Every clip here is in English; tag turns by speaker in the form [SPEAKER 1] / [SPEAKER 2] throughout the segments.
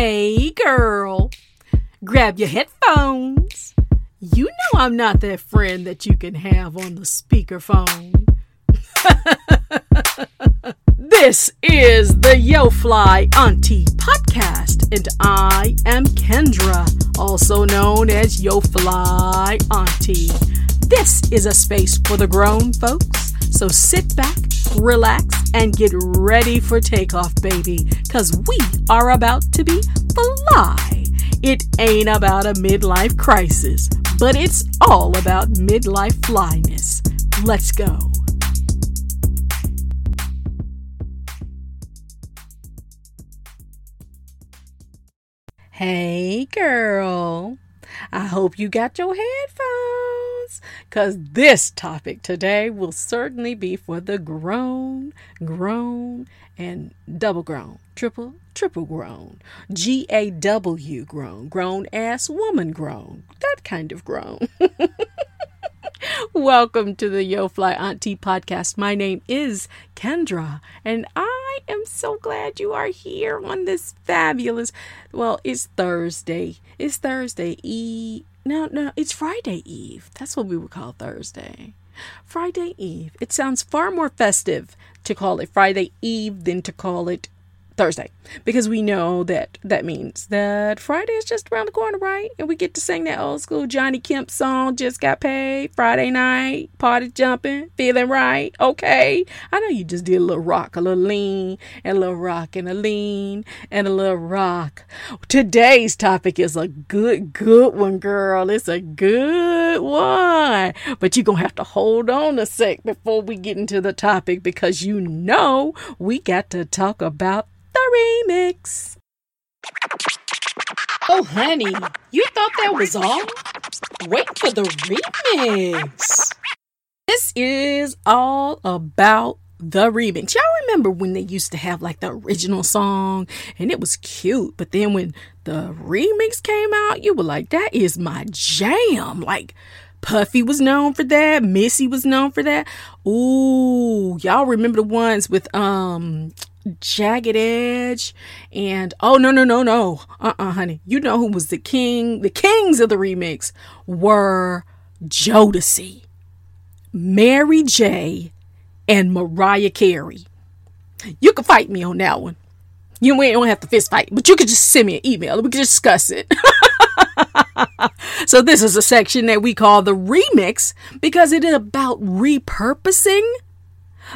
[SPEAKER 1] Hey, girl, grab your headphones. You know I'm not that friend that you can have on the speakerphone. this is the Yo Fly Auntie podcast, and I am Kendra, also known as Yo Fly Auntie. This is a space for the grown folks, so sit back, relax, and get ready for takeoff, baby, because we are about to be fly. It ain't about a midlife crisis, but it's all about midlife flyness. Let's go. Hey, girl. I hope you got your headphones because this topic today will certainly be for the grown, grown, and double grown, triple, triple grown, G A W grown, grown ass woman grown, that kind of grown. Welcome to the Yo Fly Auntie podcast. My name is Kendra, and I am so glad you are here on this fabulous. Well, it's Thursday. It's Thursday Eve. No, no, it's Friday Eve. That's what we would call Thursday. Friday Eve. It sounds far more festive to call it Friday Eve than to call it Thursday because we know that that means that Friday is just around the corner, right? And we get to sing that old school Johnny Kemp song, Just Got Paid, Friday night, party jumping, feeling right. Okay. I know you just did a little rock, a little lean, and a little rock, and a lean, and a little rock. Today's topic is a good, good one, girl. It's a good one. But you're going to have to hold on a sec before we get into the topic because you know we got to talk about the remix. Oh, honey, you thought that was all? Wait for the remix. This is all about the remix. Y'all remember when they used to have like the original song and it was cute, but then when the remix came out, you were like, that is my jam. Like, Puffy was known for that. Missy was known for that. Ooh, y'all remember the ones with um Jagged Edge and oh no no no no. Uh-uh honey. You know who was the king the kings of the remix were Jodeci Mary J and Mariah Carey. You can fight me on that one. You don't have to fist fight but you could just send me an email and we can discuss it. So this is a section that we call the remix because it is about repurposing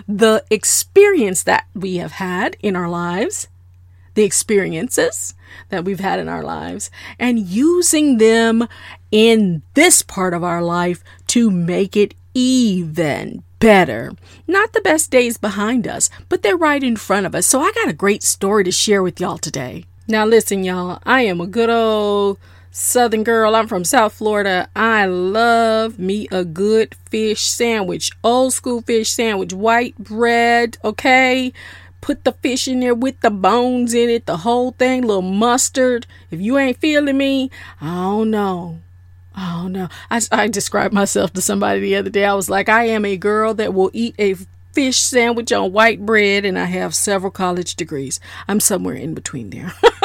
[SPEAKER 1] the experience that we have had in our lives, the experiences that we've had in our lives, and using them in this part of our life to make it even better. Not the best days behind us, but they're right in front of us. So I got a great story to share with y'all today. Now, listen, y'all, I am a good old Southern girl. I'm from South Florida. I love me a good fish sandwich. Old school fish sandwich. White bread, okay? Put the fish in there with the bones in it, the whole thing, little mustard. If you ain't feeling me, I don't know. Oh no. I, I described myself to somebody the other day. I was like, I am a girl that will eat a fish sandwich on white bread, and I have several college degrees. I'm somewhere in between there.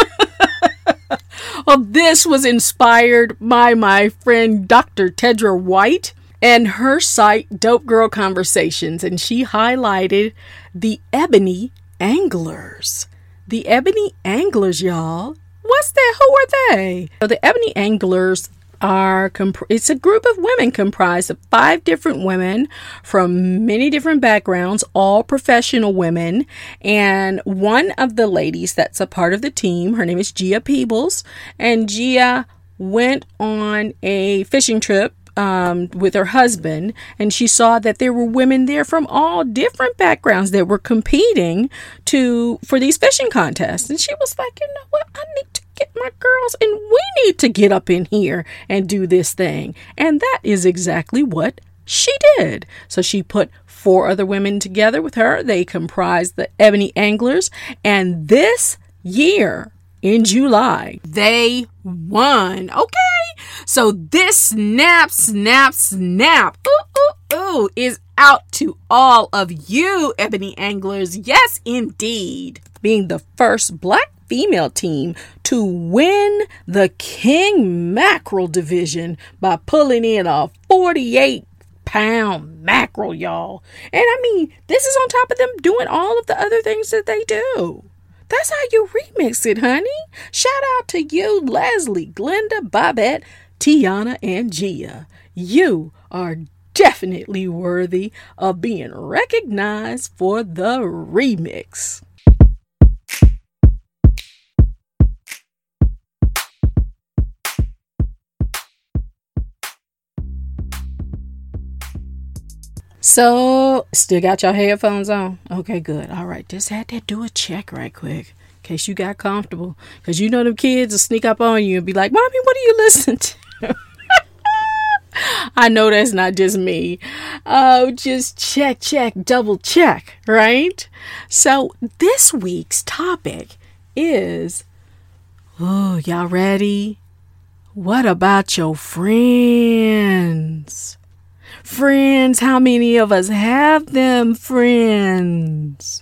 [SPEAKER 1] well, this was inspired by my friend Dr. Tedra White and her site, Dope Girl Conversations, and she highlighted the ebony anglers. The ebony anglers, y'all. What's that? Who are they? So the ebony anglers are comp- it's a group of women comprised of five different women from many different backgrounds all professional women. And one of the ladies that's a part of the team her name is gia peebles. And gia went on a fishing trip um, with her husband, and she saw that there were women there from all different backgrounds that were competing to for these fishing contests. And she was like, you know what, I need to get my girls, and we need to get up in here and do this thing. And that is exactly what she did. So she put four other women together with her. They comprised the Ebony Anglers, and this year in July. They won. Okay. So this snap, snap, snap. Ooh, ooh, ooh is out to all of you, ebony anglers. Yes, indeed. Being the first black female team to win the King Mackerel division by pulling in a 48 pound mackerel, y'all. And I mean, this is on top of them doing all of the other things that they do. That's how you remix it, honey. Shout out to you, Leslie, Glenda, Babette, Tiana, and Gia. You are definitely worthy of being recognized for the remix. So, still got your headphones on? Okay, good. All right, just had to do a check right quick in case you got comfortable. Because you know them kids will sneak up on you and be like, Mommy, what are you listening to? I know that's not just me. Oh, just check, check, double check, right? So, this week's topic is oh, y'all ready? What about your friends? Friends, how many of us have them friends?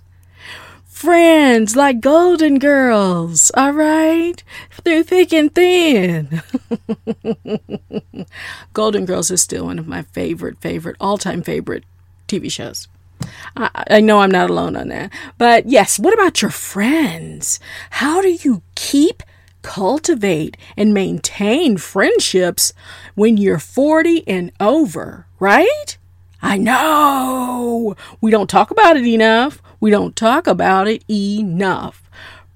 [SPEAKER 1] Friends like Golden Girls, all right? Through thick and thin. Golden Girls is still one of my favorite, favorite, all time favorite TV shows. I, I, know I'm not alone on that. But yes, what about your friends? How do you keep, cultivate, and maintain friendships when you're 40 and over? right? I know. We don't talk about it enough. We don't talk about it enough.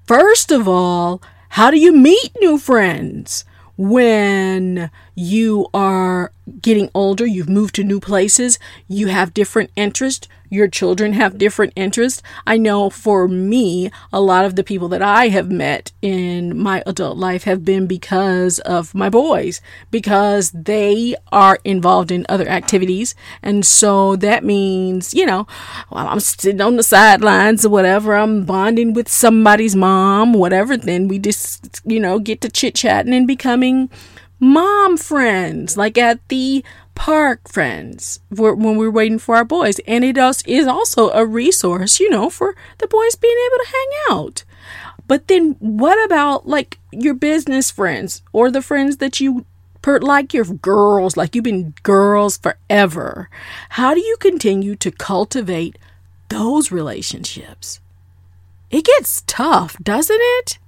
[SPEAKER 1] First of all, how do you meet new friends? When you are getting older, you've moved to new places, you have different interests, your children have different interests. I know for me, a lot of the people that I have met in my adult life have been because of my boys, because they are involved in other activities. And so that means, you know, while I'm sitting on the sidelines or whatever, I'm bonding with somebody's mom, whatever, then we just, you know, get to chit chatting and becoming mom friends, like at the park friends when we're waiting for our boys. And it is also a resource, you know, for the boys being able to hang out. But then what about like your business friends or the friends that you per, like your girls, like you've been girls forever? How do you continue to cultivate those relationships? It gets tough, doesn't it?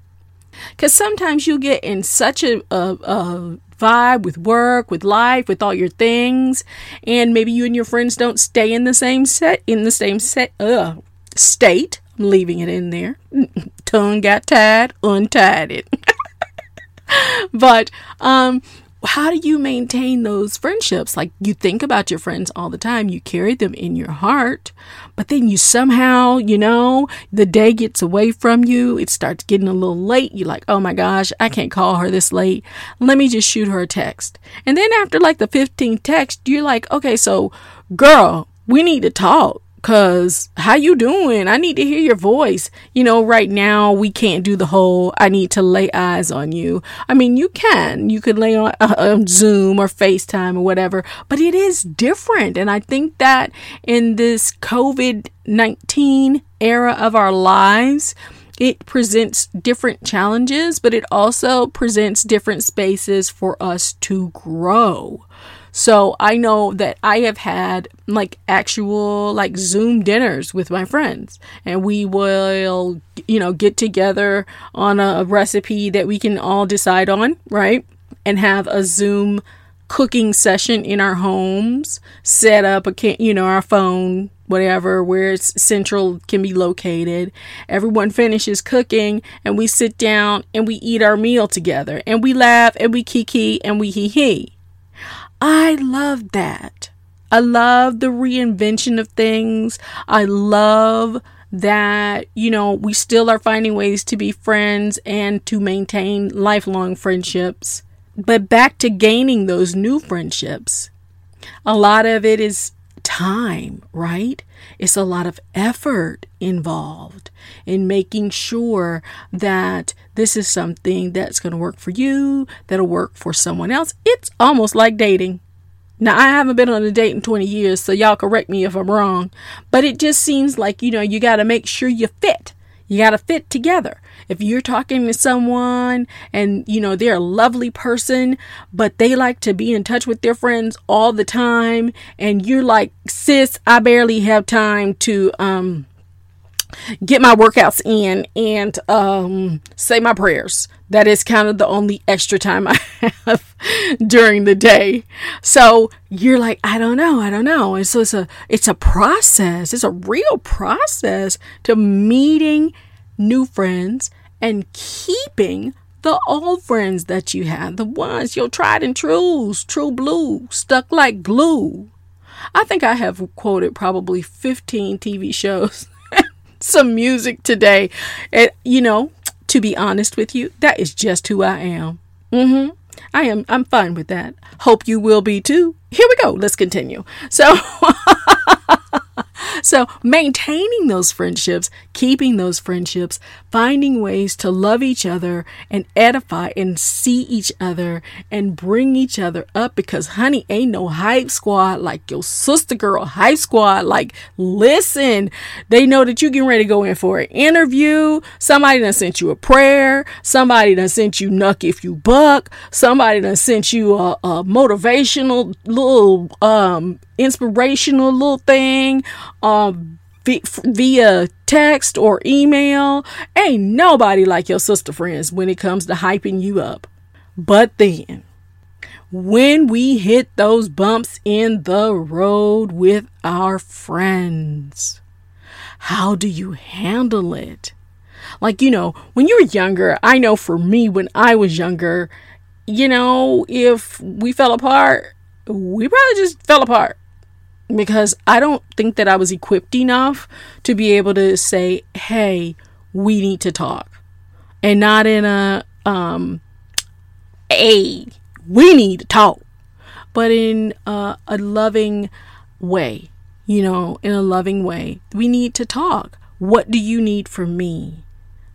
[SPEAKER 1] Because sometimes you get in such a, a, a vibe with work, with life, with all your things, and maybe you and your friends don't stay in the same set in the same set uh, state. I'm leaving it in there. Tongue got tied, untied it. but um how do you maintain those friendships? Like you think about your friends all the time, you carry them in your heart, but then you somehow, you know, the day gets away from you, it starts getting a little late. You're like, oh my gosh, I can't call her this late. Let me just shoot her a text. And then after like the 15th text, you're like, okay, so girl, we need to talk Cause how you doing? I need to hear your voice. You know, right now we can't do the whole I need to lay eyes on you. I mean, you can. You could lay on uh, Zoom or FaceTime or whatever, but it is different. And I think that in this COVID-19 era of our lives, it presents different challenges, but it also presents different spaces for us to grow. So I know that I have had like actual like Zoom dinners with my friends and we will, you know, get together on a recipe that we can all decide on, right? And have a Zoom cooking session in our homes, set up a, can, you know, our phone whatever, where it's central can be located. Everyone finishes cooking and we sit down and we eat our meal together and we laugh and we kiki and we hee hee. I love that. I love the reinvention of things. I love that, you know, we still are finding ways to be friends and to maintain lifelong friendships. But back to gaining those new friendships, a lot of it is time, right? It's a lot of effort involved in making sure that this is something that's going to work for you, that'll work for someone else. It's almost like dating. Now, I haven't been on a date in 20 years, so y'all correct me if I'm wrong, but it just seems like, you know, you got to make sure you fit. You got to fit together. If you're talking to someone and you know they're a lovely person, but they like to be in touch with their friends all the time, and you're like, sis, I barely have time to um get my workouts in and um, say my prayers. That is kind of the only extra time I have during the day. So you're like, I don't know, I don't know. And so it's a it's a process. It's a real process to meeting new friends and keeping the old friends that you had, the ones your tried and trues, true blue, stuck like glue. I think I have quoted probably 15 TV shows some music today. And, you know, to be honest with you, that is just who I am. Mm-hmm. I am, I'm fine with that. Hope you will be too. Here we go. Let's continue. So, so maintaining those friendships, keeping those friendships, finding ways to love each other and edify and see each other and bring each other up because honey, ain't no hype squad like your sister girl hype squad. Like, listen, they know that you getting ready to go in for an interview. Somebody done sent you a prayer. Somebody done sent you nuck if you buck. Somebody done sent you a, a motivational little um inspirational little thing um, via text or email. Ain't nobody like your sister friends when it comes to hyping you up. But then, when we hit those bumps in the road with our friends, how do you handle it? Like, you know, when you're younger, I know for me, when I was younger, you know, if we fell apart, we probably just fell apart because I don't think that I was equipped enough to be able to say, "Hey, we need to talk," and not in a um, "Hey, we need to talk," but in a, a loving way. You know, in a loving way, we need to talk. What do you need from me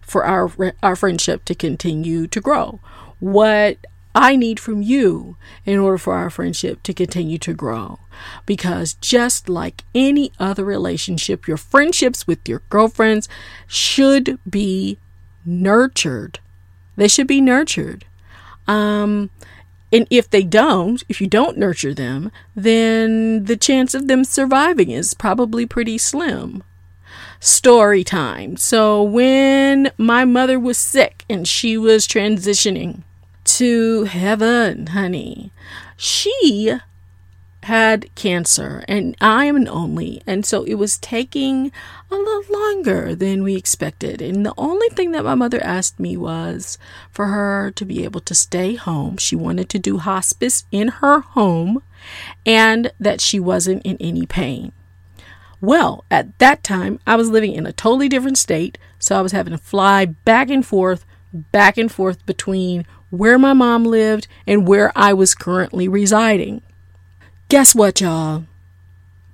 [SPEAKER 1] for our our friendship to continue to grow? What I need from you in order for our friendship to continue to grow. Because just like any other relationship, your friendships with your girlfriends should be nurtured. They should be nurtured. Um, and if they don't, if you don't nurture them, then the chance of them surviving is probably pretty slim. Story time. So, when my mother was sick and she was transitioning, to heaven, honey. She had cancer and I am an only. And so it was taking a little longer than we expected. And the only thing that my mother asked me was for her to be able to stay home. She wanted to do hospice in her home and that she wasn't in any pain. Well, at that time, I was living in a totally different state. So I was having to fly back and forth, back and forth between where my mom lived, and where I was currently residing. Guess what, y'all?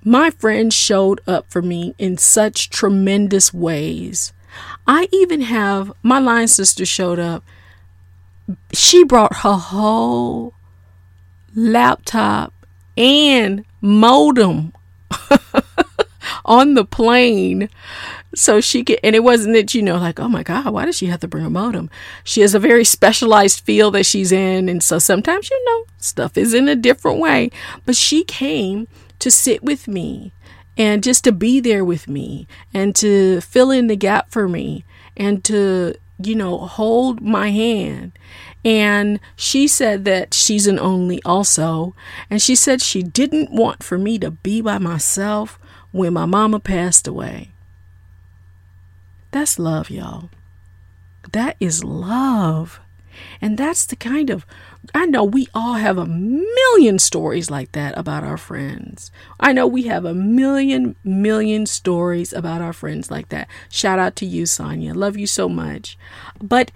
[SPEAKER 1] My friends showed up for me in such tremendous ways. I even have my line sister showed up. She brought her whole laptop and modem on the plane. So she could and it wasn't that you know like oh my god why does she have to bring a modem? She has a very specialized field that she's in and so sometimes you know stuff is in a different way. But she came to sit with me and just to be there with me and to fill in the gap for me and to you know hold my hand. And she said that she's an only also. And she said she didn't want for me to be by myself when my mama passed away that's love, y'all. That is love. And that's the kind of, I know we all have a million stories like that about our friends. I know we have a million, million stories about our friends like that. Shout out to you, Sonia. Love you so much. But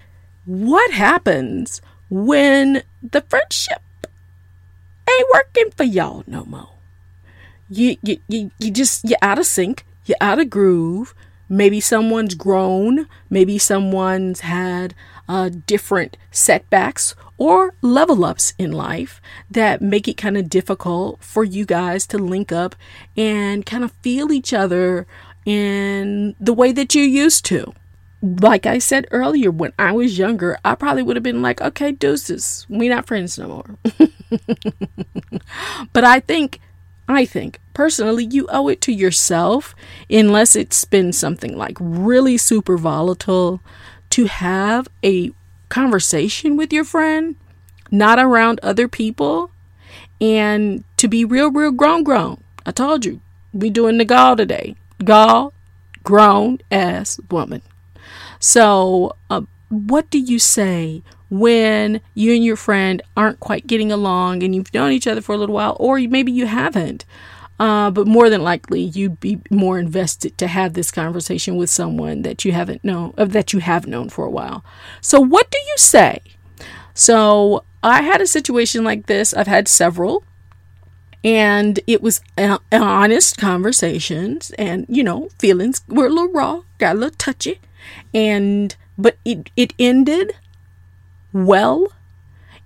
[SPEAKER 1] what happens when the friendship ain't working for y'all no more? You, you, you, you just, you're out of sync, you're out of groove, Maybe someone's grown, maybe someone's had uh, different setbacks or level ups in life that make it kind of difficult for you guys to link up and kind of feel each other in the way that you used to. like I said earlier, when I was younger, I probably would have been like, okay, deuces, we not friends no more. but I think, I think personally, you owe it to yourself, unless it's been something like really super volatile, to have a conversation with your friend, not around other people, and to be real, real grown, grown. I told you, we doing the gall today. Gall, grown ass woman. So, uh, what do you say when you and your friend aren't quite getting along and you've known each other for a little while, or maybe you haven't? Uh, but more than likely, you'd be more invested to have this conversation with someone that you haven't known, uh, that you have known for a while. So, what do you say? So, I had a situation like this. I've had several, and it was honest conversations, and you know, feelings were a little raw, got a little touchy and but it it ended well.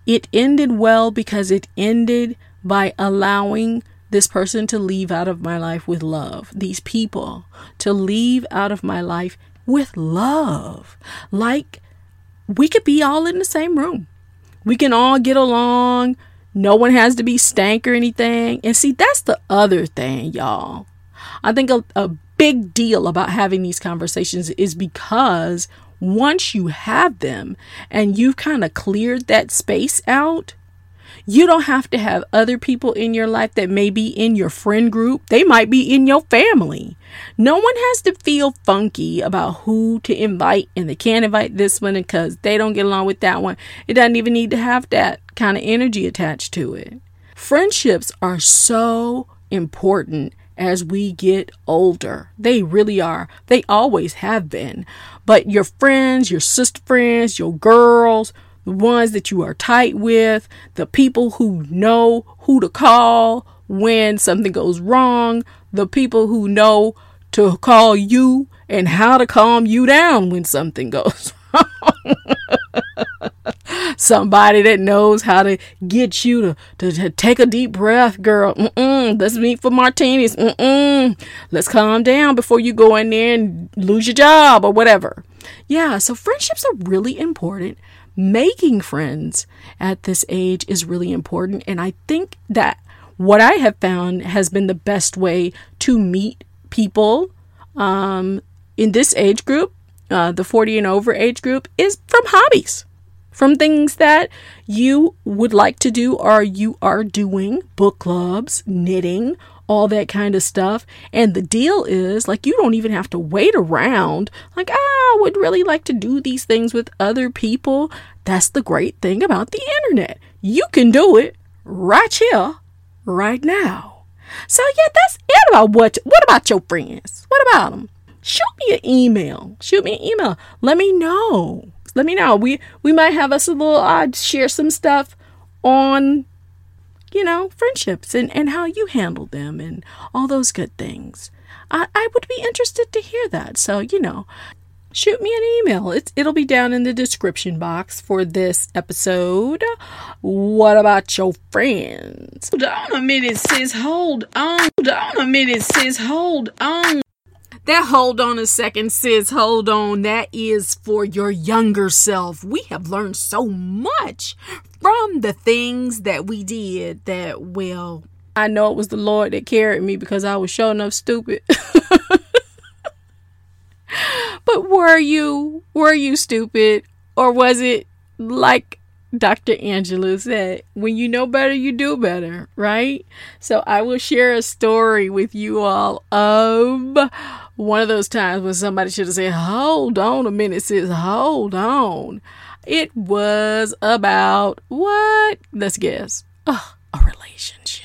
[SPEAKER 1] It ended well because it ended by allowing this person to leave out of my life with love. These people to leave out of my life with love. Like we could be all in the same room. We can all get along. No one has to be stank or anything. And see that's the other thing y'all. I think a, a big deal about having these conversations is because once you have them and you've kind of cleared that space out, you don't have to have other people in your life that may be in your friend group. They might be in your family. No one has to feel funky about who to invite and they can't invite this one because they don't get along with that one. It doesn't even need to have that kind of energy attached to it. Friendships are so important as we get older. They really are. They always have been. But your friends, your sister friends, your girls, the ones that you are tight with, the people who know who to call when something goes wrong, the people who know to call you and how to calm you down when something goes wrong. Somebody that knows how to get you to, to, to take a deep breath, girl. Mm-mm, let's meet for martinis. Mm-mm, let's calm down before you go in there and lose your job or whatever. Yeah, so friendships are really important. Making friends at this age is really important. And I think that what I have found has been the best way to meet people um, in this age group, uh, the 40 and over age group, is from hobbies from things that you would like to do or you are doing, book clubs, knitting, all that kind of stuff. And the deal is like you don't even have to wait around. Like, ah, I would really like to do these things with other people. That's the great thing about the internet. You can do it right here, right now. So yeah, that's it about what what about your friends? What about them? Shoot me an email. Shoot me an email. Let me know let me know. We we might have us a little uh, share some stuff on you know friendships and and how you handle them and all those good things. I I would be interested to hear that. So you know. Shoot me an email. It's, it'll be down in the description box for this episode. What about your friends? Hold on a minute, sis. Hold on. Hold on a minute, sis. Hold on. That hold on a second, sis, hold on. That is for your younger self. We have learned so much from the things that we did that, well, I know it was the Lord that carried me because I was showing up stupid. but were you, were you stupid? Or was it like Dr. Angelou said, when you know better, you do better, right? So I will share a story with you all of one of those times when somebody should have said, Hold on a minute, sis, hold on. It was about what? Let's guess. Oh, a relationship.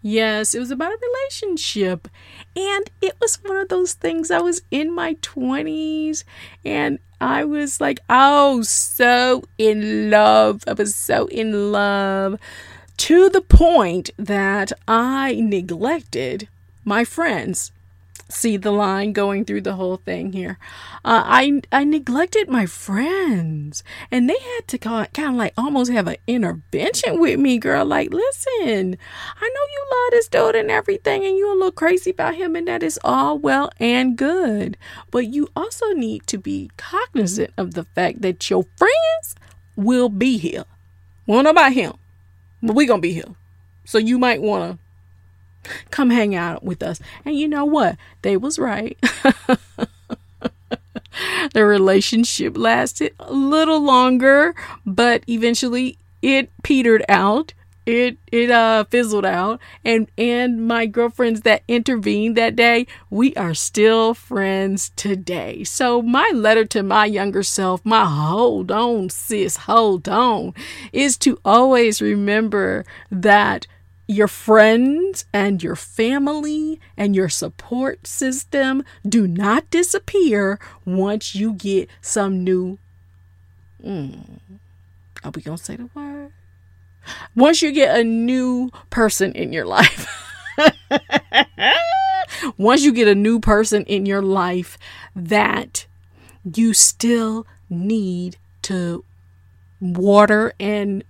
[SPEAKER 1] Yes, it was about a relationship. And it was one of those things. I was in my 20s and I was like, oh, so in love. I was so in love to the point that I neglected my friends see the line going through the whole thing here. Uh, I I neglected my friends, and they had to kind of like almost have an intervention with me, girl. Like, listen, I know you love this dude and everything, and you a little crazy about him, and that is all well and good. But you also need to be cognizant of the fact that your friends will be here. We don't know about him, but we gonna be here. So you might wanna come hang out with us. And you know what? They was right. the relationship lasted a little longer, but eventually it petered out. It it uh fizzled out and and my girlfriends that intervened that day, we are still friends today. So my letter to my younger self, my hold on sis, hold on, is to always remember that your friends and your family and your support system do not disappear once you get some new. Mm, are we going to say the word? Once you get a new person in your life. once you get a new person in your life that you still need to water and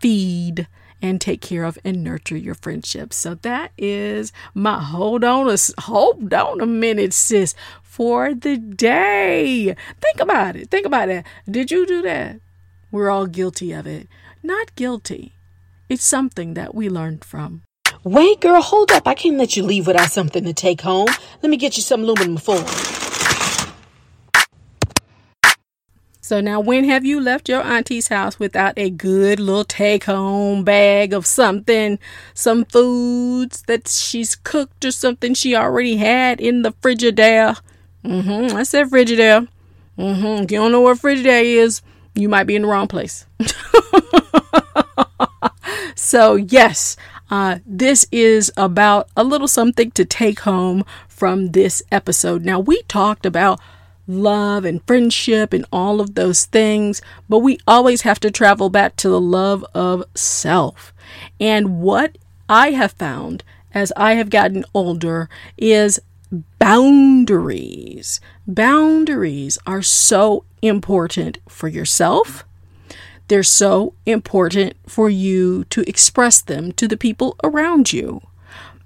[SPEAKER 1] feed and take care of and nurture your friendships. So that is my hold on a hold on a minute, sis, for the day. Think about it. Think about it. Did you do that? We're all guilty of it. Not guilty. It's something that we learned from.
[SPEAKER 2] Wait, girl, hold up. I can't let you leave without something to take home. Let me get you some aluminum foil.
[SPEAKER 1] So now, when have you left your auntie's house without a good little take home bag of something, some foods that she's cooked or something she already had in the Frigidaire? Mm-hmm. I said Frigidaire. Mm-hmm. If you don't know what Frigidaire is, you might be in the wrong place. so, yes, uh, this is about a little something to take home from this episode. Now, we talked about love and friendship and all of those things, but we always have to travel back to the love of self. And what I have found as I have gotten older is boundaries. Boundaries are so important for yourself. They're so important for you to express them to the people around you.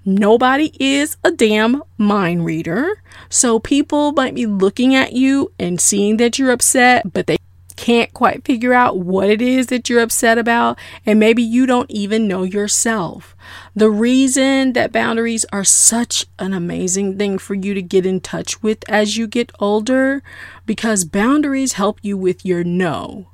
[SPEAKER 1] Nobody is a damn mind reader. So people might be looking at you and seeing that you're upset, but they can't quite figure out what it is that you're upset about, and maybe you don't even know yourself. The reason that boundaries are such an amazing thing for you to get in touch with as you get older, because boundaries help you with your no.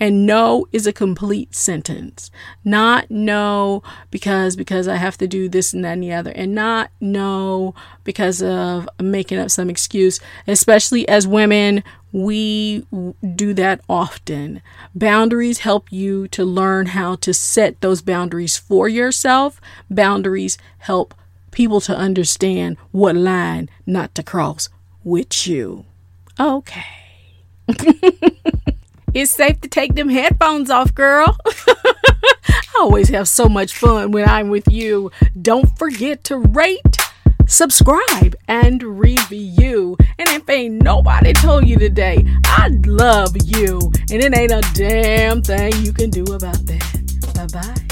[SPEAKER 1] And no is a complete sentence. Not no because because I have to do this and that and the other. And not no because of making up some excuse. Especially as women, we do that often. Boundaries help you to learn how to set those boundaries for yourself. Boundaries help people to understand what line not to cross with you. Okay. It's safe to take them headphones off, girl. I always have so much fun when I'm with you. Don't forget to rate, subscribe, and review. And if ain't nobody told you today, I love you. And it ain't a damn thing you can do about that. Bye bye.